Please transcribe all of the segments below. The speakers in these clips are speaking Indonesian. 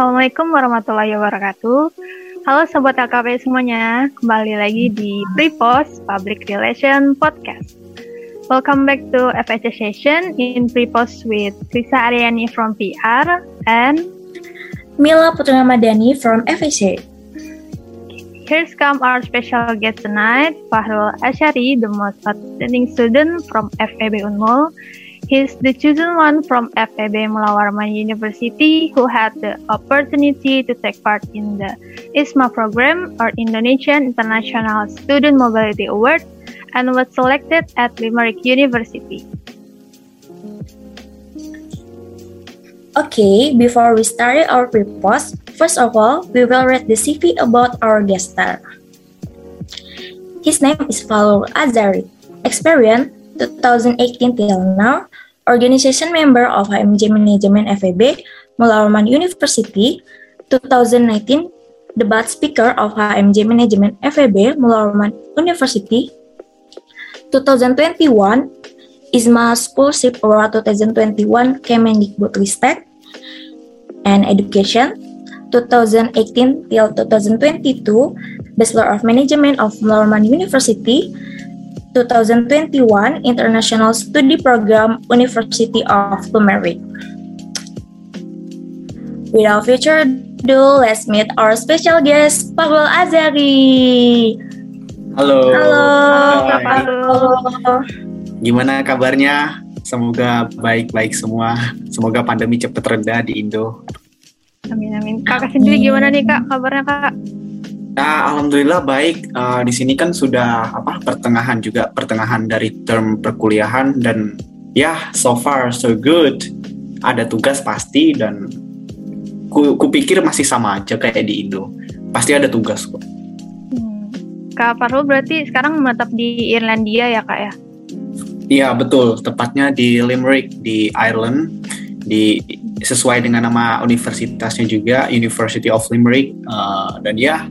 Assalamualaikum warahmatullahi wabarakatuh. Halo Sobat KKP semuanya, kembali lagi di Prepost Public Relation Podcast. Welcome back to FHC session in Prepost with Lisa Ariani from PR and Mila Putra Madani from FHC. Here's come our special guest tonight, Fahrul Ashari, the most outstanding student from FEB Unmul He's the chosen one from FEB Mulawarman University who had the opportunity to take part in the ISMA program or Indonesian International Student Mobility Award and was selected at Limerick University. Okay, before we start our pre-post, first of all, we will read the CV about our guest star. His name is Falur Azari. Experience 2018 till now, organization member of HMJ Management FEB, Mulawarman University, 2019, debat speaker of HMJ Management FEB, Mulawarman University, 2021, ISMA Scholarship Award 2021 Kemendikbud Ristek and Education, 2018 till 2022, Bachelor of Management of Mulawarman University, 2021 International Study Program University of Limerick. Without further ado, let's meet our special guest, Pablo Azari. Halo. Halo, Kak Hai. Pablo. Gimana kabarnya? Semoga baik-baik semua. Semoga pandemi cepat reda di Indo. Amin amin. Kakak sendiri gimana nih kak kabarnya kak? Ya, alhamdulillah baik. Eh, di sini kan sudah apa pertengahan juga pertengahan dari term perkuliahan dan ya so far so good. Ada tugas pasti dan ku, kupikir masih sama aja kayak di Indo. Pasti ada tugas kok. Hmm. Kak Farul berarti sekarang menetap di Irlandia ya kak ya? Iya betul, tepatnya di Limerick di Ireland. Di sesuai dengan nama universitasnya juga University of Limerick Eh, dan ya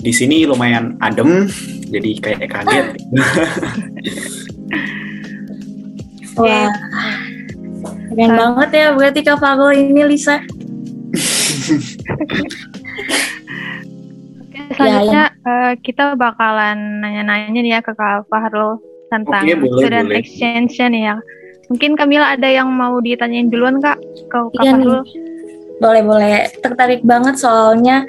di sini lumayan adem jadi kayak kaget. Wah, keren Ah. banget ya berarti Kak Pablo ini Lisa. Oke, selanjutnya eh, kita bakalan nanya-nanya nih ya ke Kak Fahrul tentang Oke, boleh, student boleh. exchange nih ya. Mungkin Kamila ada yang mau ditanyain duluan Kak ke Kak Iya nih. Boleh boleh tertarik banget soalnya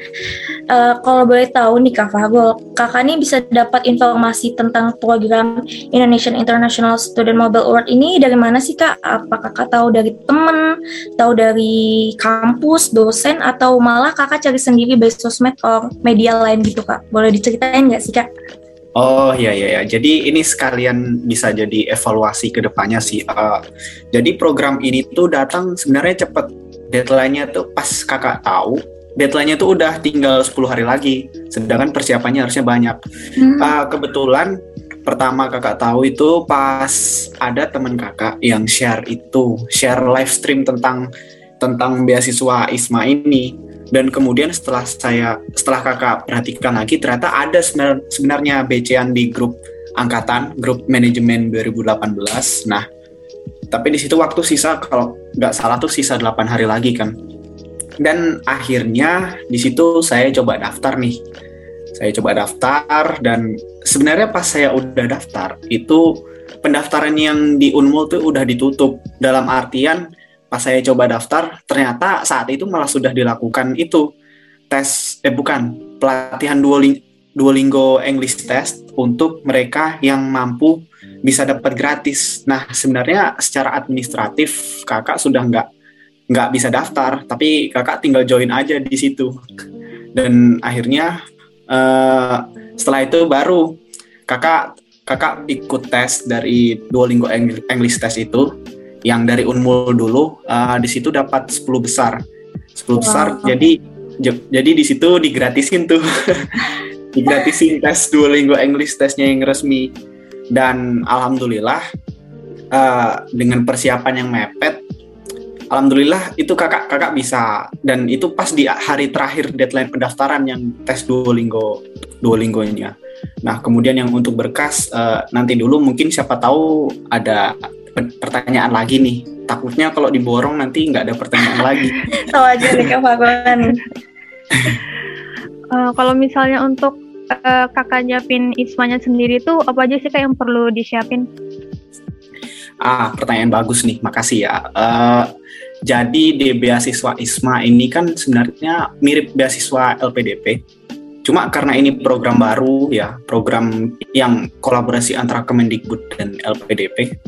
eh, kalau boleh tahu nih Kak Fagol, kakak nih bisa dapat informasi tentang program Indonesian International Student Mobile Award ini dari mana sih Kak? Apa kakak tahu dari temen, tahu dari kampus, dosen, atau malah kakak cari sendiri by sosmed atau media lain gitu Kak? Boleh diceritain nggak sih Kak? Oh iya iya ya. Jadi ini sekalian bisa jadi evaluasi ke depannya sih. Eh, jadi program ini tuh datang sebenarnya cepet. Deadline-nya tuh pas kakak tahu, deadline-nya tuh udah tinggal 10 hari lagi. Sedangkan persiapannya harusnya banyak. Hmm. Uh, kebetulan pertama kakak tahu itu pas ada teman kakak yang share itu, share live stream tentang tentang beasiswa ISMA ini. Dan kemudian setelah saya setelah kakak perhatikan lagi ternyata ada sebenar- sebenarnya BC-an di grup angkatan, grup manajemen 2018. Nah, tapi di situ waktu sisa kalau nggak salah tuh sisa 8 hari lagi kan. Dan akhirnya di situ saya coba daftar nih. Saya coba daftar dan sebenarnya pas saya udah daftar itu pendaftaran yang di Unmul tuh udah ditutup. Dalam artian pas saya coba daftar ternyata saat itu malah sudah dilakukan itu. Tes eh bukan pelatihan Duoling- Duolingo English Test untuk mereka yang mampu bisa dapat gratis. Nah sebenarnya secara administratif kakak sudah nggak nggak bisa daftar tapi kakak tinggal join aja di situ. Dan akhirnya eh, setelah itu baru kakak kakak ikut tes dari Duolingo Eng- English Test itu. Yang dari Unmul dulu eh, di situ dapat 10 besar. 10 besar Wow. jadi j- jadi di situ digratisin tuh. Digratisin tes Duolingo English Testnya yang resmi dan alhamdulillah eh, dengan persiapan yang mepet Alhamdulillah itu kakak kakak bisa dan itu pas di hari terakhir deadline pendaftaran yang tes Duolingo Duolingonya. Nah kemudian yang untuk berkas eh, nanti dulu mungkin siapa tahu ada pertanyaan lagi nih. Takutnya kalau diborong nanti nggak ada pertanyaan lagi. Tahu aja nih Kak uh, kalau misalnya untuk uh, kakak nyiapin ismanya sendiri tuh apa aja sih kak yang perlu disiapin? Ah, pertanyaan bagus nih, makasih ya. Uh, jadi di beasiswa ISMA ini kan sebenarnya mirip beasiswa LPDP. Cuma karena ini program baru ya, program yang kolaborasi antara Kemendikbud dan LPDP.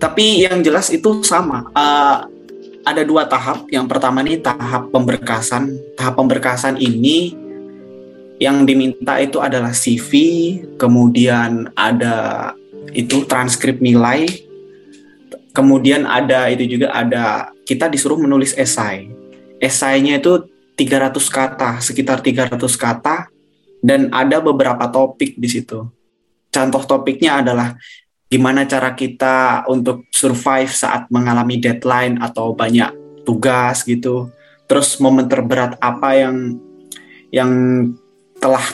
Tapi yang jelas itu sama. Uh, ada dua tahap. Yang pertama nih tahap pemberkasan. Tahap pemberkasan ini yang diminta itu adalah CV, kemudian ada itu transkrip nilai, Kemudian ada itu juga ada kita disuruh menulis esai. Esainya itu 300 kata, sekitar 300 kata dan ada beberapa topik di situ. Contoh topiknya adalah gimana cara kita untuk survive saat mengalami deadline atau banyak tugas gitu. Terus momen terberat apa yang yang telah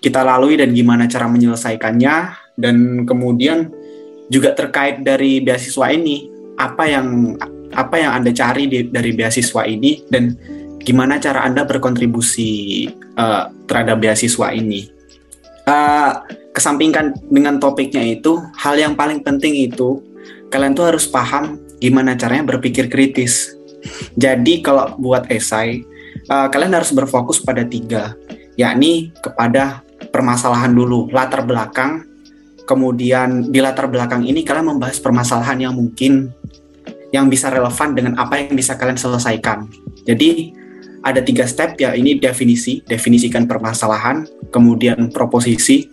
kita lalui dan gimana cara menyelesaikannya dan kemudian juga terkait dari beasiswa ini apa yang apa yang anda cari di, dari beasiswa ini dan gimana cara anda berkontribusi uh, terhadap beasiswa ini. Uh, kesampingkan dengan topiknya itu hal yang paling penting itu kalian tuh harus paham gimana caranya berpikir kritis. Jadi kalau buat esai uh, kalian harus berfokus pada tiga yakni kepada permasalahan dulu latar belakang kemudian di latar belakang ini kalian membahas permasalahan yang mungkin yang bisa relevan dengan apa yang bisa kalian selesaikan. Jadi ada tiga step ya ini definisi, definisikan permasalahan, kemudian proposisi,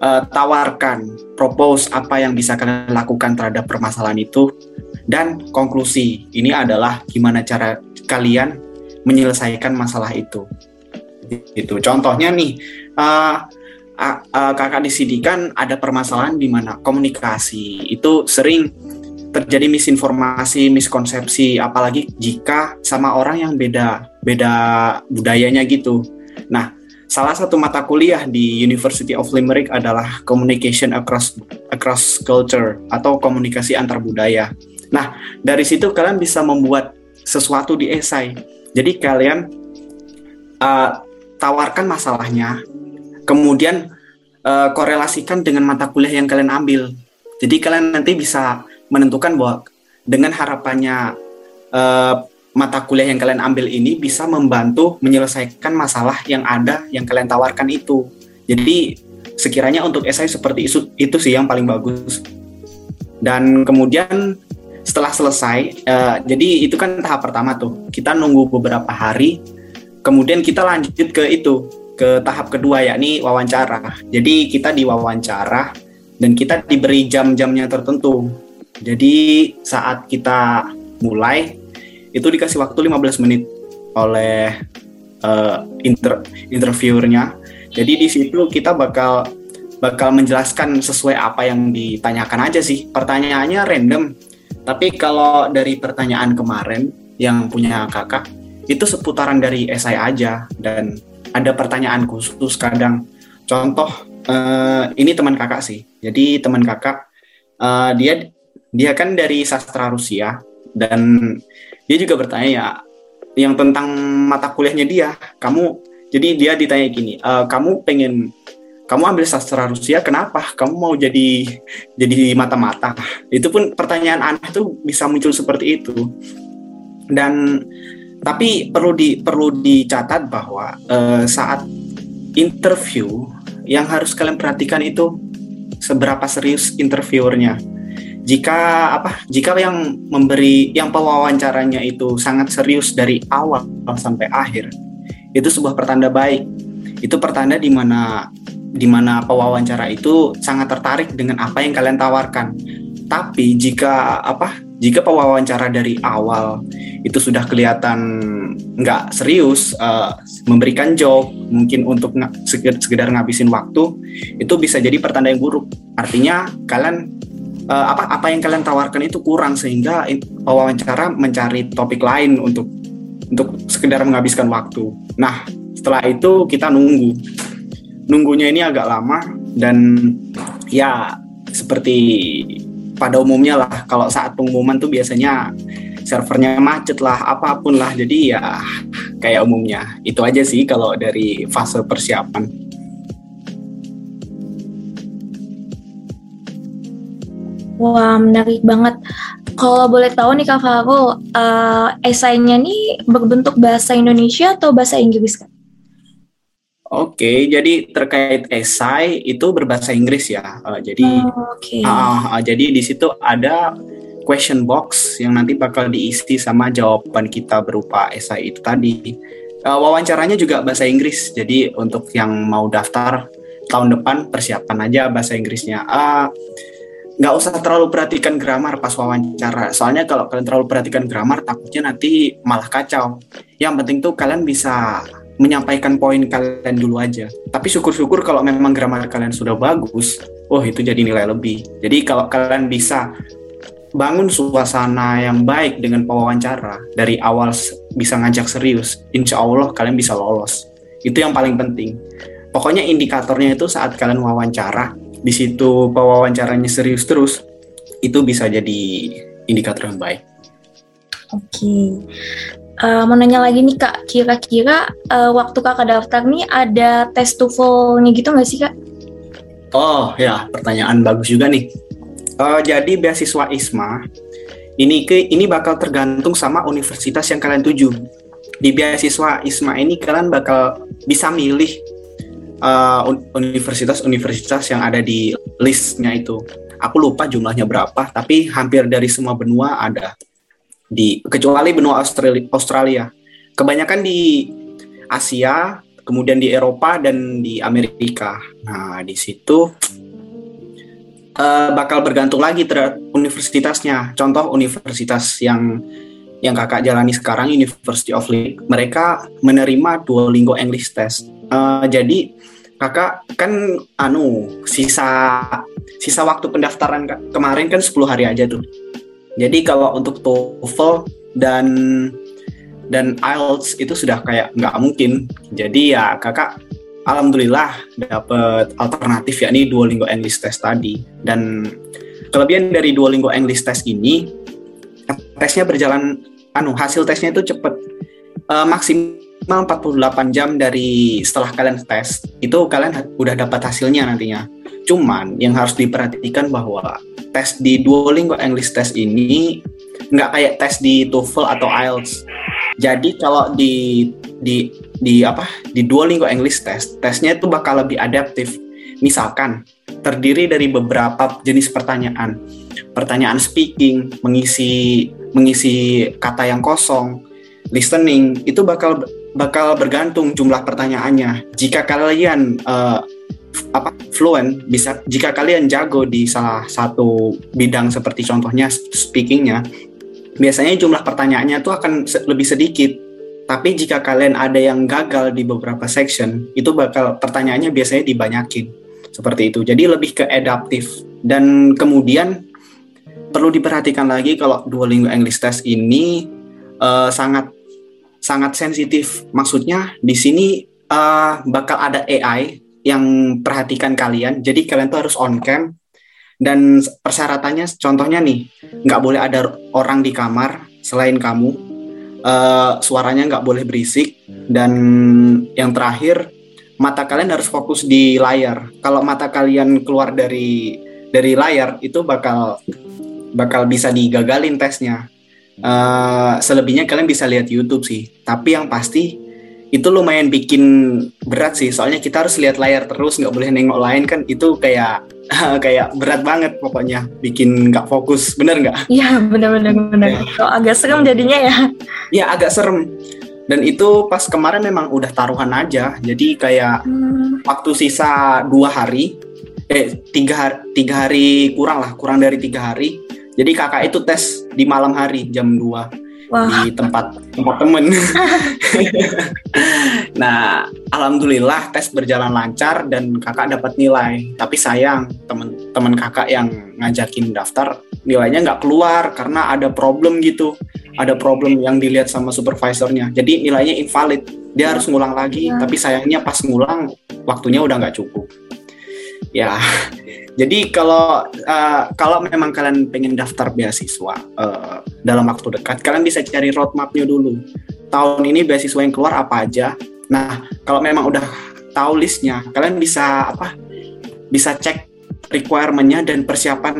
uh, tawarkan, propose apa yang bisa kalian lakukan terhadap permasalahan itu, dan konklusi. Ini adalah gimana cara kalian menyelesaikan masalah itu. Itu contohnya nih. Uh, uh, uh, kakak di sini kan ada permasalahan di mana komunikasi itu sering terjadi misinformasi, miskonsepsi, apalagi jika sama orang yang beda beda budayanya gitu. Nah, salah satu mata kuliah di University of Limerick adalah Communication Across Across Culture atau komunikasi antar budaya. Nah, dari situ kalian bisa membuat sesuatu di esai. Jadi kalian uh, tawarkan masalahnya, kemudian uh, korelasikan dengan mata kuliah yang kalian ambil. Jadi kalian nanti bisa menentukan bahwa dengan harapannya uh, mata kuliah yang kalian ambil ini bisa membantu menyelesaikan masalah yang ada yang kalian tawarkan itu. Jadi sekiranya untuk esai seperti itu itu sih yang paling bagus. Dan kemudian setelah selesai, uh, jadi itu kan tahap pertama tuh. Kita nunggu beberapa hari, kemudian kita lanjut ke itu ke tahap kedua yakni wawancara. Jadi kita diwawancara dan kita diberi jam-jamnya tertentu. Jadi saat kita mulai itu dikasih waktu 15 menit oleh uh, inter interviewernya. Jadi di situ kita bakal bakal menjelaskan sesuai apa yang ditanyakan aja sih. Pertanyaannya random. Tapi kalau dari pertanyaan kemarin yang punya kakak itu seputaran dari esai aja. Dan ada pertanyaan khusus kadang. Contoh uh, ini teman kakak sih. Jadi teman kakak uh, dia dia kan dari sastra Rusia. Dan dia juga bertanya ya yang tentang mata kuliahnya dia kamu jadi dia ditanya gini uh, kamu pengen kamu ambil sastra Rusia kenapa? Kamu mau jadi jadi mata-mata? Itu pun pertanyaan aneh tuh bisa muncul seperti itu. Dan tapi perlu di perlu dicatat bahwa uh, saat interview yang harus kalian perhatikan itu seberapa serius interviewernya. Jika apa? Jika yang memberi yang pewawancaranya itu sangat serius dari awal sampai akhir, itu sebuah pertanda baik. Itu pertanda di mana di mana pewawancara itu sangat tertarik dengan apa yang kalian tawarkan. Tapi jika apa? Jika pewawancara dari awal itu sudah kelihatan nggak serius, uh, memberikan job mungkin untuk ng sekedar ngabisin waktu, itu bisa jadi pertanda yang buruk. Artinya kalian uh, apa apa yang kalian tawarkan itu kurang sehingga pewawancara mencari topik lain untuk untuk sekedar menghabiskan waktu. Nah setelah itu kita nunggu, nunggunya ini agak lama dan ya seperti pada umumnya lah kalau saat pengumuman tuh biasanya servernya macet lah apa pun lah jadi ya kayak umumnya itu aja sih kalau dari fase persiapan Wah, menarik banget. Kalau boleh tahu nih Kak Farul, uh, esainya nih berbentuk bahasa Indonesia atau bahasa Inggris Kak? Oke, jadi terkait esai itu berbahasa Inggris ya. Uh, jadi, oh, okay. uh, uh, jadi di situ ada question box yang nanti bakal diisi sama jawaban kita berupa esai itu tadi. Uh, wawancaranya juga bahasa Inggris. Jadi untuk yang mau daftar tahun depan persiapan aja bahasa Inggrisnya. Uh, nggak usah terlalu perhatikan grammar pas wawancara. Soalnya kalau kalian terlalu perhatikan grammar, takutnya nanti malah kacau. Yang penting tuh kalian bisa menyampaikan poin kalian dulu aja. Tapi syukur-syukur kalau memang grammar kalian sudah bagus, oh itu jadi nilai lebih. Jadi kalau kalian bisa bangun suasana yang baik dengan pewawancara dari awal bisa ngajak serius, insya Allah kalian bisa lolos. Itu yang paling penting. Pokoknya indikatornya itu saat kalian wawancara, di situ pewawancaranya serius terus, itu bisa jadi indikator yang baik. Oke. Okay. Uh, mau nanya lagi nih kak, kira-kira uh, waktu kakak daftar nih ada tes TOEFL-nya gitu nggak sih kak? Oh ya, pertanyaan bagus juga nih. Uh, jadi beasiswa ISMA ini ke ini bakal tergantung sama universitas yang kalian tuju. Di beasiswa ISMA ini kalian bakal bisa milih universitas-universitas uh, yang ada di listnya itu. Aku lupa jumlahnya berapa, tapi hampir dari semua benua ada di kecuali benua Australia, Australia. Kebanyakan di Asia, kemudian di Eropa dan di Amerika. Nah, di situ uh, bakal bergantung lagi terhadap universitasnya. Contoh universitas yang yang kakak jalani sekarang University of Leeds, mereka menerima Duolingo English Test. Uh, jadi kakak kan anu sisa sisa waktu pendaftaran kemarin kan 10 hari aja tuh. Jadi kalau untuk TOEFL dan dan IELTS itu sudah kayak nggak mungkin. Jadi ya kakak alhamdulillah dapat alternatif yakni Duolingo English Test tadi. Dan kelebihan dari Duolingo English Test ini tesnya berjalan anu hasil tesnya itu cepet uh, maksimal 48 jam dari setelah kalian tes itu kalian udah dapat hasilnya nantinya. Cuman yang harus diperhatikan bahwa tes di Duolingo English Test ini nggak kayak tes di TOEFL atau IELTS. Jadi kalau di di di apa di Duolingo English Test, tesnya itu bakal lebih adaptif. Misalkan terdiri dari beberapa jenis pertanyaan. Pertanyaan speaking, mengisi mengisi kata yang kosong, listening, itu bakal bakal bergantung jumlah pertanyaannya. Jika kalian uh, apa fluent bisa jika kalian jago di salah satu bidang seperti contohnya speakingnya biasanya jumlah pertanyaannya itu akan lebih sedikit. Tapi jika kalian ada yang gagal di beberapa section itu bakal pertanyaannya biasanya dibanyakin. Seperti itu. Jadi lebih ke adaptif. Dan kemudian perlu diperhatikan lagi kalau Duolingo English Test ini uh, sangat sangat sensitif. Maksudnya di sini uh, bakal ada AI yang perhatikan kalian. Jadi kalian tuh harus on cam dan persyaratannya contohnya nih nggak boleh ada orang di kamar selain kamu. Uh, suaranya nggak boleh berisik dan yang terakhir mata kalian harus fokus di layar. Kalau mata kalian keluar dari dari layar itu bakal bakal bisa digagalin tesnya. Uh, selebihnya kalian bisa lihat YouTube sih. Tapi yang pasti itu lumayan bikin berat sih soalnya kita harus lihat layar terus nggak boleh nengok lain kan itu kayak kayak berat banget pokoknya bikin nggak fokus bener nggak? Iya bener-bener bener. Ya. agak serem jadinya ya? Iya agak serem dan itu pas kemarin memang udah taruhan aja jadi kayak hmm. waktu sisa dua hari eh tiga hari, tiga hari kurang lah kurang dari tiga hari jadi kakak itu tes di malam hari jam 2 Wah. di tempat tempat temen. nah, alhamdulillah tes berjalan lancar dan kakak dapat nilai. Tapi sayang temen-temen kakak yang ngajakin daftar nilainya nggak keluar karena ada problem gitu. Ada problem yang dilihat sama supervisornya. Jadi nilainya invalid. Dia harus ngulang lagi. Ya. Tapi sayangnya pas ngulang waktunya udah nggak cukup. Ya, jadi kalau uh, kalau memang kalian pengen daftar beasiswa uh, dalam waktu dekat, kalian bisa cari roadmapnya dulu. Tahun ini beasiswa yang keluar apa aja. Nah, kalau memang udah tahu listnya, kalian bisa apa? Bisa cek requirementnya dan persiapan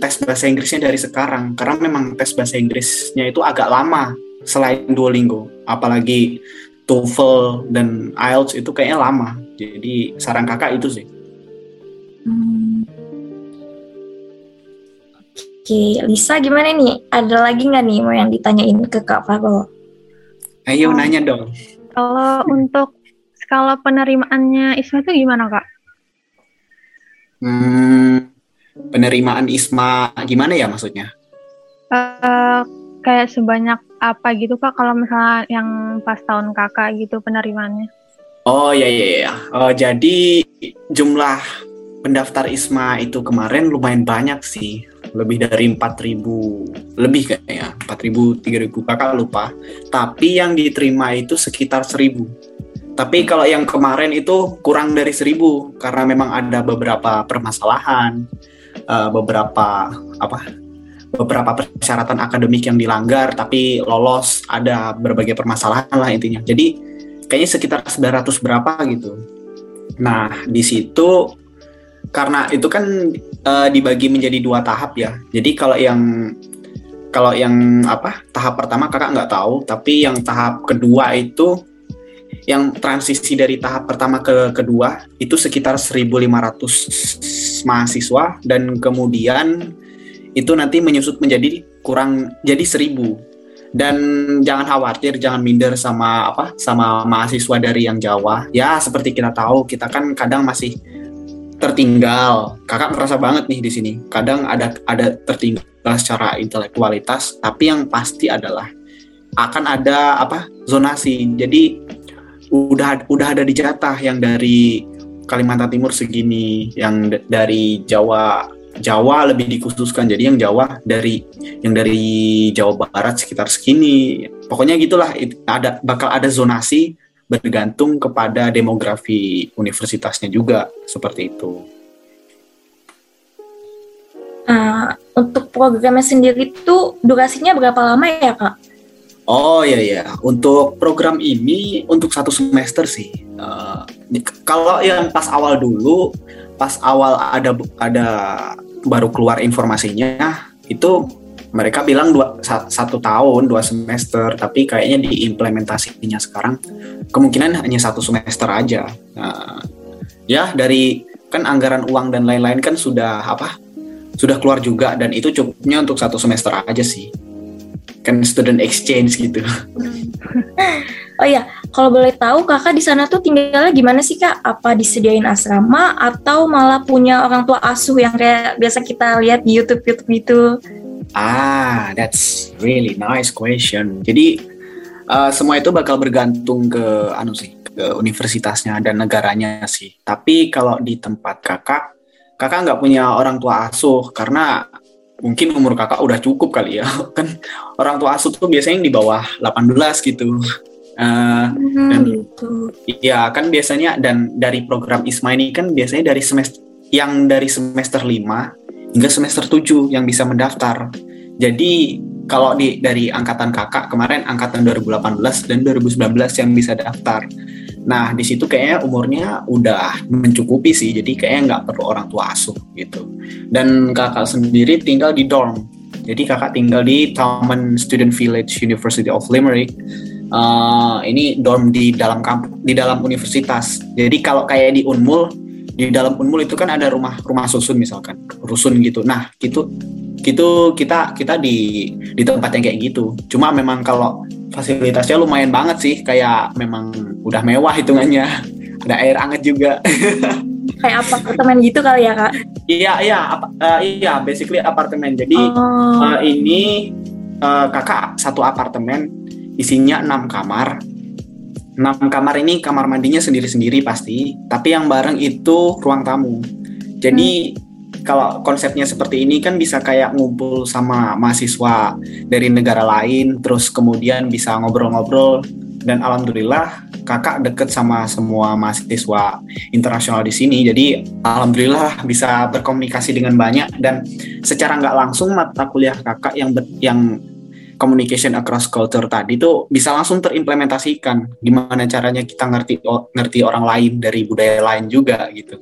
tes bahasa Inggrisnya dari sekarang. Karena memang tes bahasa Inggrisnya itu agak lama selain Duolingo, apalagi TOEFL dan IELTS itu kayaknya lama. Jadi saran kakak itu sih. Hmm. Oke, Lisa gimana nih? Ada lagi nggak nih mau yang ditanyain ke Kak Farol? Ayo oh. nanya dong. Kalau untuk skala penerimaannya Isma itu gimana Kak? Hmm, penerimaan Isma gimana ya maksudnya? Uh, kayak sebanyak apa gitu Kak kalau misalnya yang pas tahun kakak gitu penerimaannya? Oh iya iya iya. Uh, jadi jumlah pendaftar ISMA itu kemarin lumayan banyak sih. Lebih dari 4000 lebih kayaknya. 4000 3000 kakak lupa. Tapi yang diterima itu sekitar 1000 tapi kalau yang kemarin itu kurang dari 1000 karena memang ada beberapa permasalahan uh, beberapa apa beberapa persyaratan akademik yang dilanggar tapi lolos. Ada berbagai permasalahan lah intinya. Jadi kayaknya sekitar 900 berapa gitu. Nah di situ karena itu kan uh, dibagi menjadi dua tahap ya. Jadi kalau yang kalau yang apa tahap pertama kakak nggak tahu, tapi yang tahap kedua itu yang transisi dari tahap pertama ke kedua itu sekitar 1.500 mahasiswa dan kemudian itu nanti menyusut menjadi kurang jadi 1.000 dan jangan khawatir jangan minder sama apa sama mahasiswa dari yang Jawa ya seperti kita tahu kita kan kadang masih tertinggal. Kakak merasa banget nih di sini. Kadang ada ada tertinggal secara intelektualitas, tapi yang pasti adalah akan ada apa zonasi. Jadi udah udah ada dijatah yang dari Kalimantan Timur segini, yang dari Jawa Jawa lebih dikhususkan. Jadi yang Jawa dari yang dari Jawa Barat sekitar segini. Pokoknya gitulah ada bakal ada zonasi bergantung kepada demografi universitasnya juga seperti itu. Uh, untuk programnya sendiri itu durasinya berapa lama ya kak? Oh iya iya, untuk program ini untuk satu semester sih. Uh, kalau yang pas awal dulu, pas awal ada ada baru keluar informasinya itu mereka bilang dua satu tahun dua semester tapi kayaknya diimplementasinya sekarang kemungkinan hanya satu semester aja. Nah, ya dari kan anggaran uang dan lain-lain kan sudah apa sudah keluar juga dan itu cukupnya untuk satu semester aja sih. Kan student exchange gitu. Oh ya kalau boleh tahu kakak di sana tuh tinggalnya gimana sih kak? Apa disediain asrama atau malah punya orang tua asuh yang kayak biasa kita lihat di YouTube YouTube gitu Ah, that's really nice question. Jadi uh, semua itu bakal bergantung ke anu sih, ke universitasnya dan negaranya sih. Tapi kalau di tempat kakak, kakak nggak punya orang tua asuh karena mungkin umur kakak udah cukup kali ya. Kan orang tua asuh tuh biasanya yang di bawah 18 gitu. Uh, hmm, dan gitu. iya kan biasanya dan dari program ISMA ini kan biasanya dari semester yang dari semester 5 hingga semester 7 yang bisa mendaftar. Jadi kalau di dari angkatan kakak kemarin angkatan 2018 dan 2019 yang bisa daftar. Nah di situ kayaknya umurnya udah mencukupi sih, jadi kayaknya nggak perlu orang tua asuh gitu. Dan kakak sendiri tinggal di dorm. Jadi kakak tinggal di Taman Student Village University of Limerick. Uh, ini dorm di dalam kampus, di dalam universitas. Jadi kalau kayak di Unmul di dalam Unmul itu kan ada rumah rumah susun misalkan rusun gitu. Nah gitu gitu kita kita di di tempat yang kayak gitu. Cuma memang kalau fasilitasnya lumayan banget sih kayak memang udah mewah hitungannya. Ada air hangat juga. Kayak apartemen gitu kali ya kak? Iya iya apa, uh, iya basically apartemen. Jadi oh. uh, ini uh, kakak satu apartemen isinya enam kamar enam kamar ini kamar mandinya sendiri-sendiri pasti, tapi yang bareng itu ruang tamu. Jadi hmm. kalau konsepnya seperti ini kan bisa kayak ngumpul sama mahasiswa dari negara lain, terus kemudian bisa ngobrol-ngobrol dan alhamdulillah kakak deket sama semua mahasiswa internasional di sini jadi alhamdulillah bisa berkomunikasi dengan banyak dan secara nggak langsung mata kuliah kakak yang ber, yang communication across culture tadi tuh bisa langsung terimplementasikan gimana caranya kita ngerti ngerti orang lain dari budaya lain juga gitu.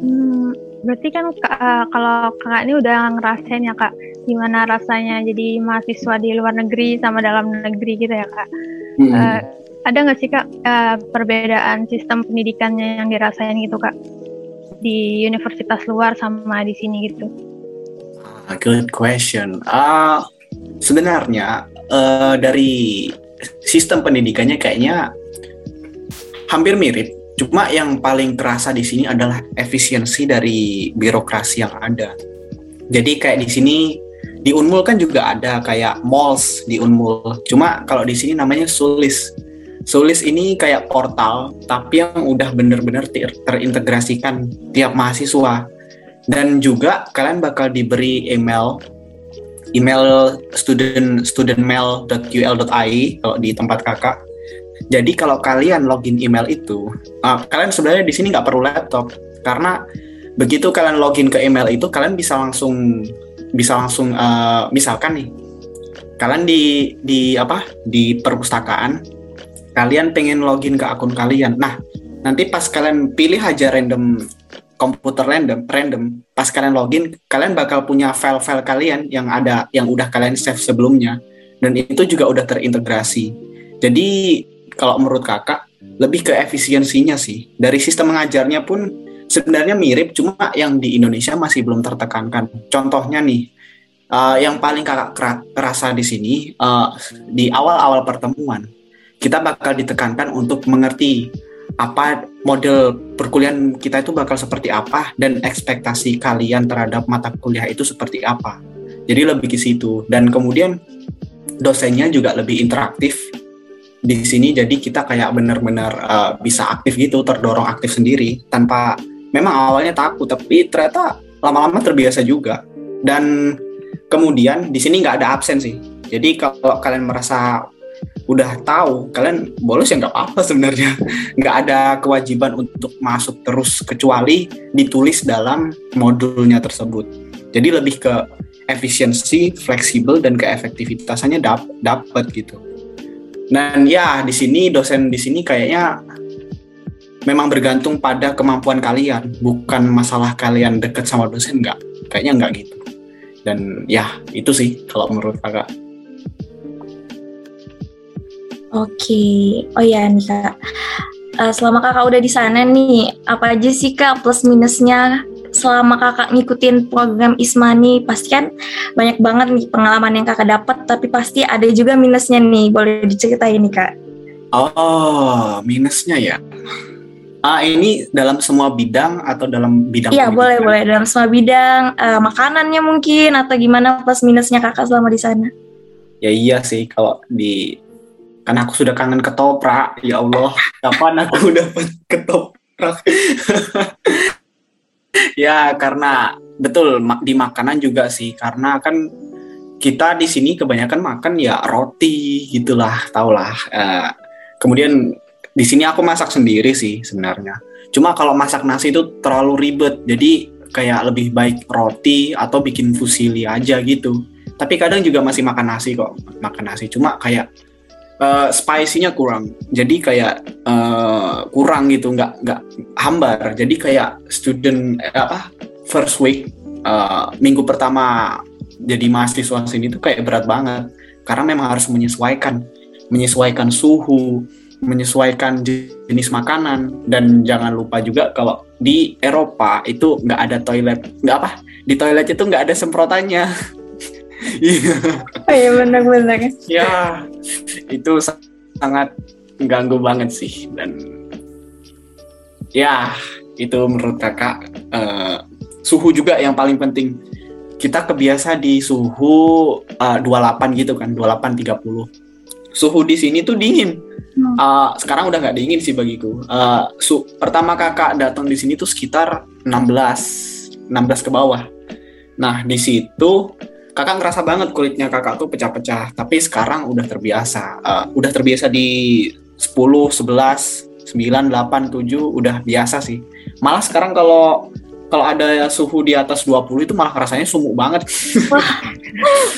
Hmm, berarti kan uh, kalau kakak ini udah ngerasain ya kak gimana rasanya jadi mahasiswa di luar negeri sama dalam negeri gitu ya kak. Hmm. Uh, ada nggak sih kak uh, perbedaan sistem pendidikannya yang dirasain gitu kak di universitas luar sama di sini gitu? Good question. Uh, sebenarnya uh, dari sistem pendidikannya kayaknya hampir mirip. Cuma yang paling terasa di sini adalah efisiensi dari birokrasi yang ada. Jadi kayak di sini di Unmul kan juga ada kayak malls di Unmul. Cuma kalau di sini namanya Sulis. Sulis ini kayak portal tapi yang udah bener-bener ter terintegrasikan tiap mahasiswa. Dan juga kalian bakal diberi email email student studentmail.ul.ai kalau di tempat kakak. Jadi kalau kalian login email itu, uh, kalian sebenarnya di sini nggak perlu laptop karena begitu kalian login ke email itu, kalian bisa langsung bisa langsung uh, misalkan nih, kalian di di apa di perpustakaan, kalian pengen login ke akun kalian. Nah nanti pas kalian pilih aja random komputer random random. Pas kalian login kalian bakal punya file-file kalian yang ada yang udah kalian save sebelumnya. Dan itu juga udah terintegrasi. Jadi kalau menurut kakak lebih ke efisiensinya sih. Dari sistem mengajarnya pun sebenarnya mirip cuma yang di Indonesia masih belum tertekankan. Contohnya nih uh, yang paling kakak kerasa di sini uh, di awal-awal pertemuan kita bakal ditekankan untuk mengerti apa model perkuliahan kita itu bakal seperti apa dan ekspektasi kalian terhadap mata kuliah itu seperti apa. Jadi lebih ke situ. Dan kemudian dosennya juga lebih interaktif di sini. Jadi kita kayak benar-benar uh, bisa aktif gitu terdorong aktif sendiri tanpa memang awalnya takut tapi ternyata lama-lama terbiasa juga. Dan kemudian di sini nggak ada absen sih. Jadi kalau kalian merasa udah tahu kalian bolos ya nggak apa-apa sebenarnya. Nggak ada kewajiban untuk masuk terus kecuali ditulis dalam modulnya tersebut. Jadi lebih ke efisiensi fleksibel dan keefektivitasannya dap dapat gitu. Dan ya di sini dosen di sini kayaknya memang bergantung pada kemampuan kalian. Bukan masalah kalian deket sama dosen nggak. Kayaknya nggak gitu. Dan ya itu sih kalau menurut kakak Oke, oh ya nih kak, uh, selama kakak udah di sana nih, apa aja sih kak plus minusnya selama kakak ngikutin program Ismani? Pasti kan banyak banget nih pengalaman yang kakak dapat, tapi pasti ada juga minusnya nih, boleh diceritain nih kak? Oh, minusnya ya. Ah, ini dalam semua bidang atau dalam bidang? Iya, boleh, boleh. Dalam semua bidang, uh, makanannya mungkin atau gimana plus minusnya kakak selama di sana? Ya iya sih, kalau di karena aku sudah kangen ketoprak ya Allah. Kapan aku dapat ketoprak? Ya karena betul di makanan juga sih. Karena kan kita di sini kebanyakan makan ya roti gitulah tahulah uh, kemudian di sini aku masak sendiri sih sebenarnya. Cuma kalau masak nasi itu terlalu ribet. Jadi kayak lebih baik roti atau bikin fusili aja gitu. Tapi kadang juga masih makan nasi kok makan nasi. Cuma kayak uh, spicy-nya kurang. Jadi kayak uh, kurang gitu, nggak nggak hambar. Jadi kayak student eh, apa first week uh, minggu pertama jadi mahasiswa sini tuh kayak berat banget karena memang harus menyesuaikan menyesuaikan suhu, menyesuaikan jenis makanan dan jangan lupa juga kalau di Eropa itu nggak ada toilet nggak apa di toilet itu nggak ada semprotannya Iya. iya benar-benar. Ya itu sangat mengganggu banget sih dan ya itu menurut kakak uh, suhu juga yang paling penting. Kita kebiasa di suhu uh, 28 gitu kan, 28 30. Suhu di sini tuh dingin. Uh, sekarang udah nggak dingin sih bagiku. Uh, su pertama kakak datang di sini tuh sekitar 16 16 ke bawah. Nah, di situ kakak ngerasa banget kulitnya kakak tuh pecah-pecah tapi sekarang udah terbiasa uh, udah terbiasa di 10, 11, 9, 8, 7 udah biasa sih. Malah sekarang kalau kalau ada suhu di atas 20 itu malah rasanya sumuk banget. Wah,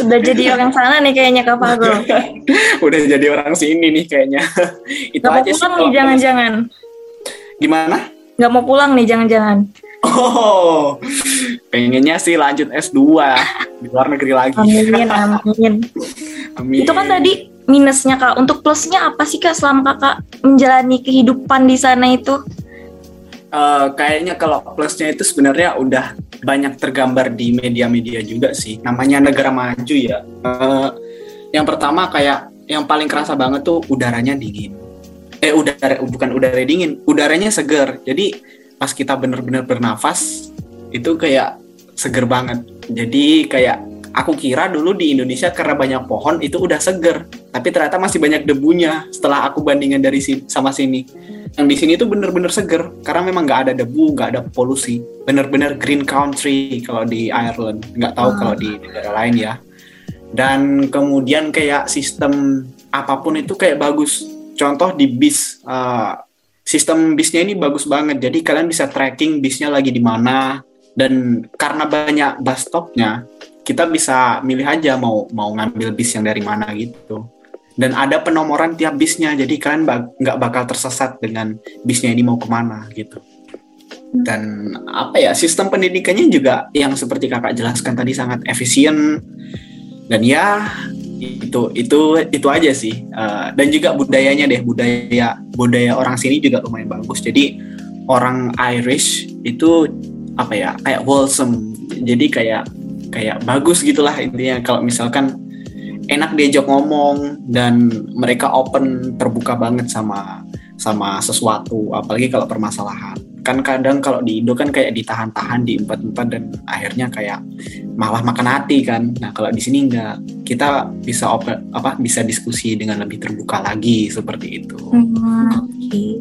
udah jadi orang sana nih kayaknya Kak Fagro. udah jadi orang sini nih kayaknya. itu Gak aja mau pulang nih jangan-jangan. Gimana? Gak mau pulang nih jangan-jangan. Oh, pengennya sih lanjut S2 di luar negeri lagi. Amin, amin. amin. Itu kan tadi minusnya Kak. Untuk plusnya apa sih Kak selama Kakak menjalani kehidupan di sana itu? Uh, kayaknya kalau plusnya itu sebenarnya udah banyak tergambar di media-media juga sih. Namanya negara maju ya. Uh, yang pertama kayak yang paling kerasa banget tuh udaranya dingin. Eh udara bukan udara dingin, udaranya seger. Jadi pas kita bener-bener bernafas itu kayak seger banget. Jadi kayak aku kira dulu di Indonesia karena banyak pohon itu udah seger, tapi ternyata masih banyak debunya setelah aku bandingkan dari sini sama sini. Yang di sini tuh bener-bener seger karena memang nggak ada debu nggak ada polusi. Bener-bener green country kalau di Ireland. Nggak tahu kalau di negara lain ya. Dan kemudian kayak sistem apa pun itu kayak bagus. Contoh di bis uh, sistem bisnya ini bagus banget. Jadi kalian bisa tracking bisnya lagi di mana. Dan karena banyak bus stopnya kita bisa milih aja mau mau ngambil bis yang dari mana gitu. Dan ada penomoran tiap bisnya. Jadi kalian nggak bakal tersesat dengan bisnya ini mau ke mana gitu. Dan apa ya sistem pendidikannya juga yang seperti kakak jelaskan tadi sangat efisien. Dan ya itu itu itu aja sih. Uh, dan juga budayanya deh budaya budaya orang sini juga lumayan bagus. Jadi orang Irish itu apa ya kayak wholesome. Jadi kayak kayak bagus gitulah intinya. Kalau misalkan enak diajak ngomong dan mereka open terbuka banget sama sama sesuatu. Apalagi kalau permasalahan kan kadang kalau di Indo kan kayak ditahan-tahan diempat-empat dan akhirnya kayak malah makan hati kan. Nah kalau di sini enggak. Kita bisa open apa bisa diskusi dengan lebih terbuka lagi seperti itu. Hmm,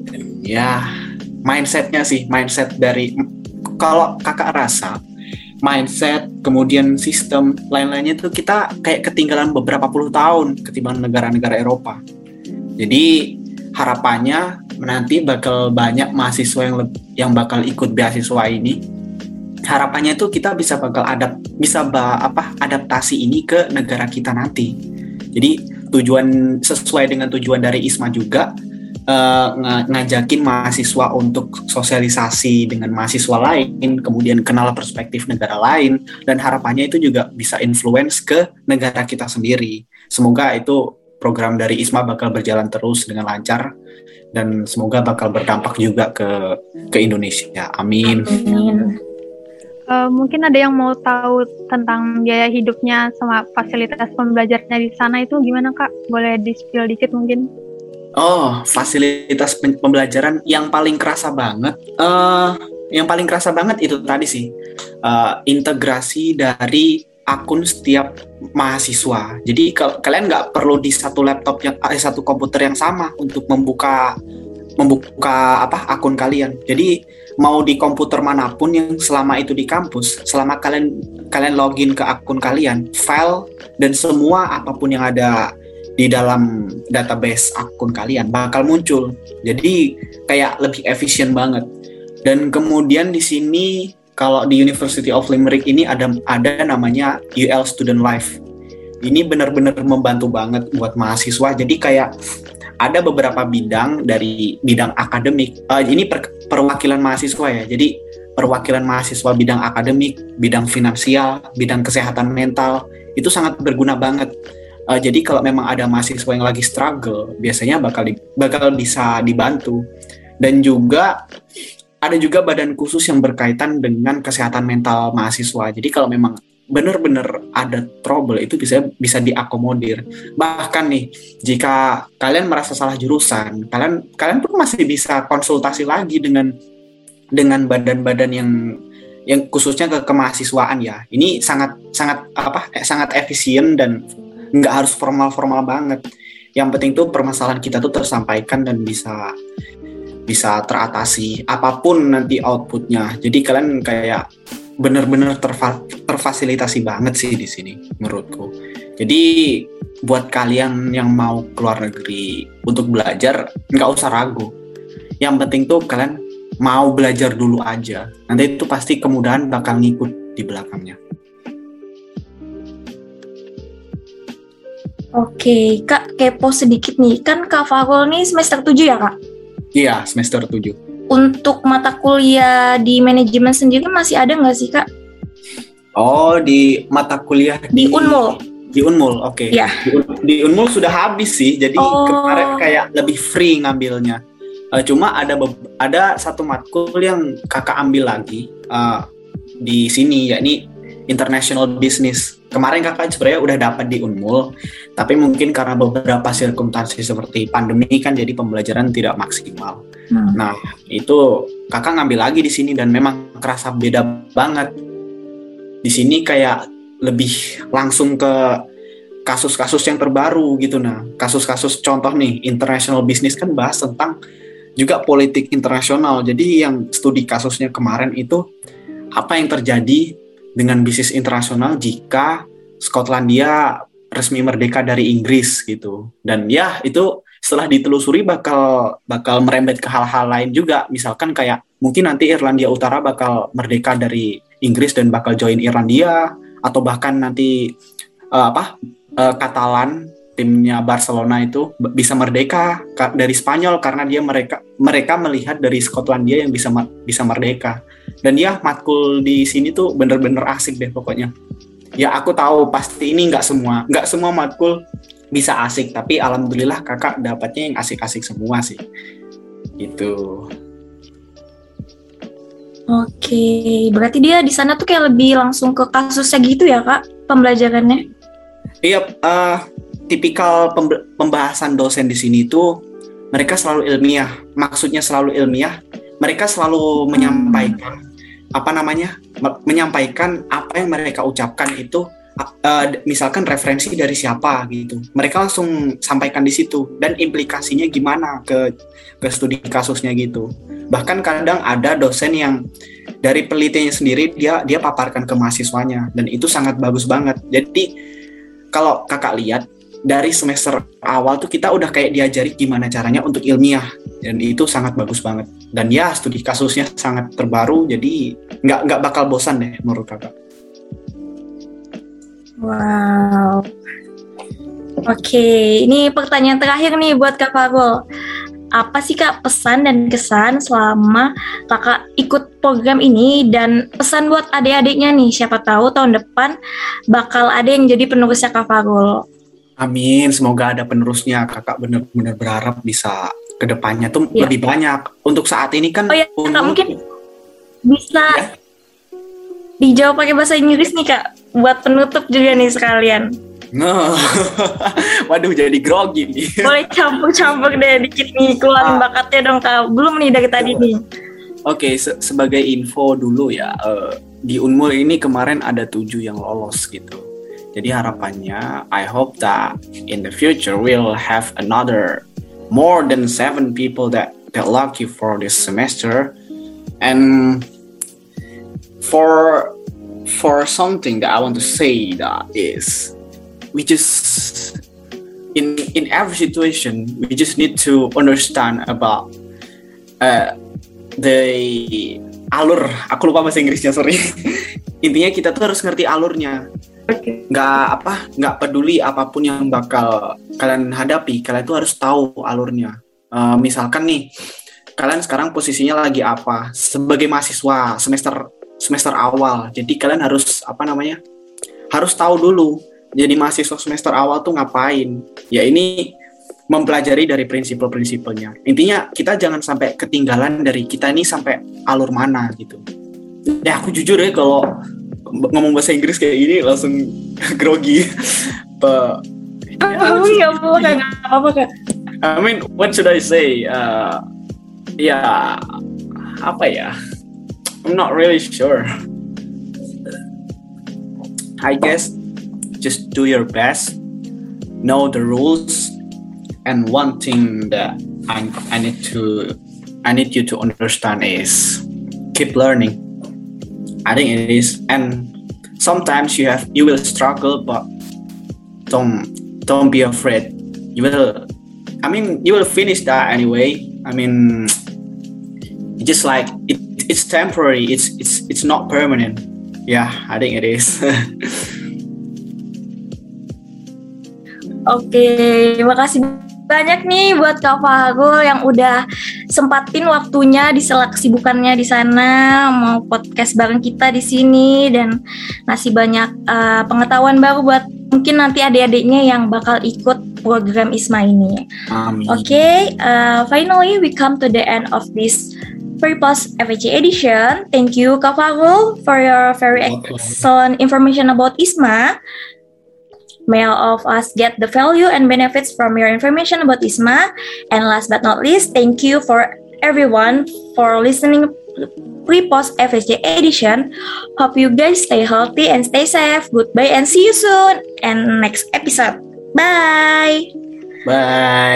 dan ya mindsetnya sih mindset dari kalau kakak rasa mindset, kemudian sistem lain-lainnya itu kita kayak ketinggalan beberapa puluh tahun ketimbang negara-negara Eropa. Jadi harapannya nanti bakal banyak mahasiswa yang yang bakal ikut beasiswa ini. Harapannya itu kita bisa bakal adapt bisa ba, apa adaptasi ini ke negara kita nanti. Jadi tujuan sesuai dengan tujuan dari ISMA juga uh, ngajakin mahasiswa untuk sosialisasi dengan mahasiswa lain, kemudian kenal perspektif negara lain, dan harapannya itu juga bisa influence ke negara kita sendiri. Semoga itu program dari ISMA bakal berjalan terus dengan lancar dan semoga bakal berdampak juga ke ke Indonesia. Amin. Amin. Uh, mungkin ada yang mau tahu tentang biaya hidupnya sama fasilitas pembelajarnya di sana itu gimana kak? Boleh di spill dikit mungkin? Oh, fasilitas pembelajaran yang paling kerasa banget. Uh, yang paling kerasa banget itu tadi sih uh, integrasi dari akun setiap mahasiswa. Jadi kalian nggak perlu di satu laptop yang eh, satu komputer yang sama untuk membuka membuka apa akun kalian. Jadi mau di komputer mana pun yang selama itu di kampus, selama kalian kalian login ke akun kalian, file dan semua apa pun yang ada di dalam database akun kalian bakal muncul. Jadi kayak lebih efisien banget. Dan kemudian di sini kalau di University of Limerick ini ada ada namanya UL Student Life. Ini benar-benar membantu banget buat mahasiswa. Jadi kayak ada beberapa bidang dari bidang akademik. Uh, ini per, perwakilan mahasiswa ya. Jadi perwakilan mahasiswa bidang akademik, bidang finansial, bidang kesehatan mental itu sangat berguna banget Uh, jadi kalau memang ada mahasiswa yang lagi struggle, biasanya bakal di, bakal bisa dibantu. Dan juga ada juga badan khusus yang berkaitan dengan kesehatan mental mahasiswa. Jadi kalau memang benar-benar ada trouble itu bisa bisa diakomodir. Bahkan nih jika kalian merasa salah jurusan, kalian kalian pun masih bisa konsultasi lagi dengan dengan badan-badan yang yang khususnya ke kemahasiswaan ya. Ini sangat sangat apa eh, sangat efisien dan nggak harus formal-formal banget yang penting tuh permasalahan kita tuh tersampaikan dan bisa bisa teratasi apa pun nanti outputnya. Jadi kalian kayak bener-bener terfa terfasilitasi banget sih di sini menurutku. Jadi buat kalian yang mau keluar negeri untuk belajar nggak usah ragu. Yang penting tuh kalian mau belajar dulu aja. Nanti itu pasti kemudahan bakal ngikut di belakangnya. Oke, Kak, kepo sedikit nih. Kan Kak Farul nih semester 7 ya, Kak? Iya semester 7 Untuk mata kuliah di manajemen sendiri masih ada nggak sih, Kak? oh di mata kuliah Di Unmul? di Unmul oke Iya. di, Un- di Unmul sudah habis sih jadi Oh. kemarin kayak lebih free ngambilnya Eh, cuma ada ada satu matkul yang kakak ambil lagi eh, di sini yakni international business kemarin kakak sebenarnya udah dapat di Unmul tapi mungkin karena beberapa sirkumstansi seperti pandemi kan jadi pembelajaran tidak maksimal Hmm. Nah, itu kakak ngambil lagi di sini dan memang kerasa beda banget. Di sini kayak lebih langsung ke kasus-kasus yang terbaru gitu nah. Kasus-kasus contoh nih, international business kan bahas tentang juga politik internasional. Jadi yang studi kasusnya kemarin itu apa yang terjadi dengan bisnis internasional jika Skotlandia resmi merdeka dari Inggris gitu. Dan ya itu setelah ditelusuri bakal bakal merembet ke hal-hal lain juga misalkan kayak mungkin nanti Irlandia Utara bakal merdeka dari Inggris dan bakal join Irlandia atau bahkan nanti eh, apa eh, Katalan timnya Barcelona itu bisa merdeka ka- dari Spanyol karena dia mereka mereka melihat dari Skotlandia yang bisa bisa merdeka dan ya matkul di sini tuh bener-bener asik deh pokoknya. Ya aku tahu pasti ini nggak semua nggak semua matkul bisa asik tapi alhamdulillah kakak dapatnya yang asik-asik semua sih. Gitu. Oke, berarti dia di sana tuh kayak lebih langsung ke kasusnya gitu ya, Kak, pembelajarannya? iya eh, tipikal pembahasan dosen di sini itu mereka selalu ilmiah maksudnya selalu ilmiah mereka selalu menyampaikan apa namanya me- menyampaikan apa yang mereka ucapkan itu uh, misalkan referensi dari siapa gitu. Mereka langsung sampaikan di situ dan implikasinya gimana ke ke studi kasusnya gitu. Bahkan kadang ada dosen yang dari penelitiannya sendiri dia dia paparkan ke mahasiswanya dan itu sangat bagus banget. Jadi kalau kakak lihat dari semester awal tuh kita udah kayak diajari gimana caranya untuk ilmiah dan itu sangat bagus banget dan ya studi kasusnya sangat terbaru jadi nggak nggak bakal bosan deh menurut kakak Wow. Oke, ini pertanyaan terakhir nih buat Kak Farul. Apa sih Kak pesan dan kesan selama Kakak ikut program ini dan pesan buat adik-adiknya nih, siapa tahu tahun depan bakal ada yang jadi penerusnya Kak Farul. Amin, semoga ada penerusnya. Kakak benar-benar berharap bisa ke depannya tuh Iya. lebih banyak. Untuk saat ini kan Oh ya, Kak, untuk- mungkin bisa Ya. dijawab pakai bahasa Inggris nih Kak, buat penutup juga nih sekalian. Waduh jadi grogi nih. Boleh campur-campur deh dikit nih, keluarin Ah. bakatnya dong Kak. Belum nih dari tadi nih. Oke, se- sebagai info dulu ya, eh, di Unmul ini kemarin ada tujuh yang lolos gitu. Jadi harapannya, I hope that in the future we'll have another more than seven people that get lucky for this semester, and for for something that I want to say that is, we just in in every situation we just need to understand about uh, the alur. Aku lupa bahasa Inggrisnya sorry. Intinya kita tuh harus ngerti alurnya nggak apa nggak peduli apa pun yang bakal kalian hadapi kalian tuh harus tahu alurnya. Eh, misalkan nih kalian sekarang posisinya lagi apa? Sebagai mahasiswa semester semester awal. Jadi kalian harus apa namanya harus tahu dulu jadi mahasiswa semester awal tuh ngapain? Ya ini mempelajari dari prinsipal-prinsipalnya. Intinya kita jangan sampai ketinggalan dari kita ini sampai alur mana gitu. Ya aku jujur ya kalau ngomong bahasa Inggris kayak gini langsung grogi. Pe- Oh, nggak apa-apa nggak apa-apa Kak. I mean, what should I say? Uh, ya apa ya? I'm not really sure. I guess just do your best, know the rules, and one thing that I, I need to I need you to understand is keep learning. I think it is, and sometimes you have you will struggle, but don't don't be afraid. You will, I mean, you will finish that anyway. I mean, just like it, it's temporary. It's it's it's not permanent. Yeah, I think it is. Oke, terima kasih banyak nih buat Kak Fahrul yang udah sempatin waktunya di sela kesibukannya di sana mau podcast bareng kita di sini dan ngasih banyak uh, pengetahuan baru buat mungkin nanti adik-adiknya yang bakal ikut program ISMA ini. Amin. Oke, okay, uh, finally we come to the end of this Pre-Post FHC edition. Thank you Kak Fahrul for your very excellent information about ISMA. May all of us get the value and benefits from your information about ISMA. And last but not least, thank you for everyone for listening pre-post FSJ edition. Hope you guys stay healthy and stay safe. Goodbye and see you soon and next episode. Bye. Bye.